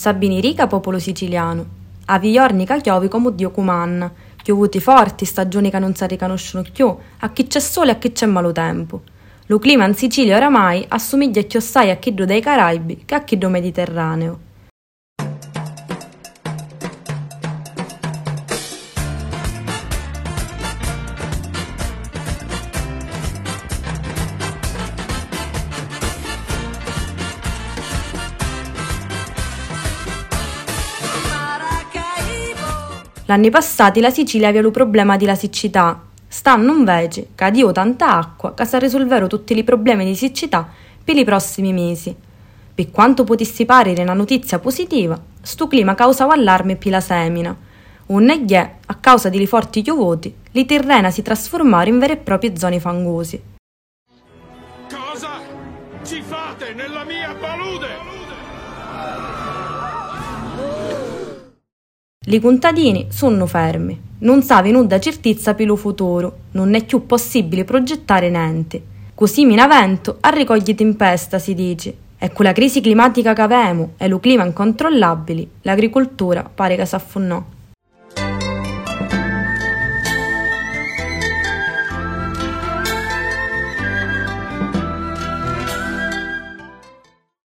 Sabini rica popolo siciliano. A viornica chiovi come Dio comanna. Chiovuti forti, stagioni che non si riconoscono più, a chi c'è sole e a chi c'è malo tempo. Lo clima in Sicilia oramai assomiglia più assai a chiddo dei Caraibi che a chiddo mediterraneo. L'anni passati la Sicilia aveva il problema della siccità. Stanno invece, che tanta acqua, che sa risolvere tutti i problemi di siccità per i prossimi mesi. Per quanto potessi parere una notizia positiva, sto clima causava allarme per la semina. Un neghè, a causa di forti piovoti, li terrena si trasformarono in vere e proprie zone fangosi. Cosa ci fate nella mia palude? I contadini sono fermi, non sanno nuda certezza per il futuro, non è più possibile progettare niente. Così minavento a ricoglie tempesta, si dice. E con la crisi climatica che abbiamo e lo clima incontrollabile, l'agricoltura pare che s'affunnò.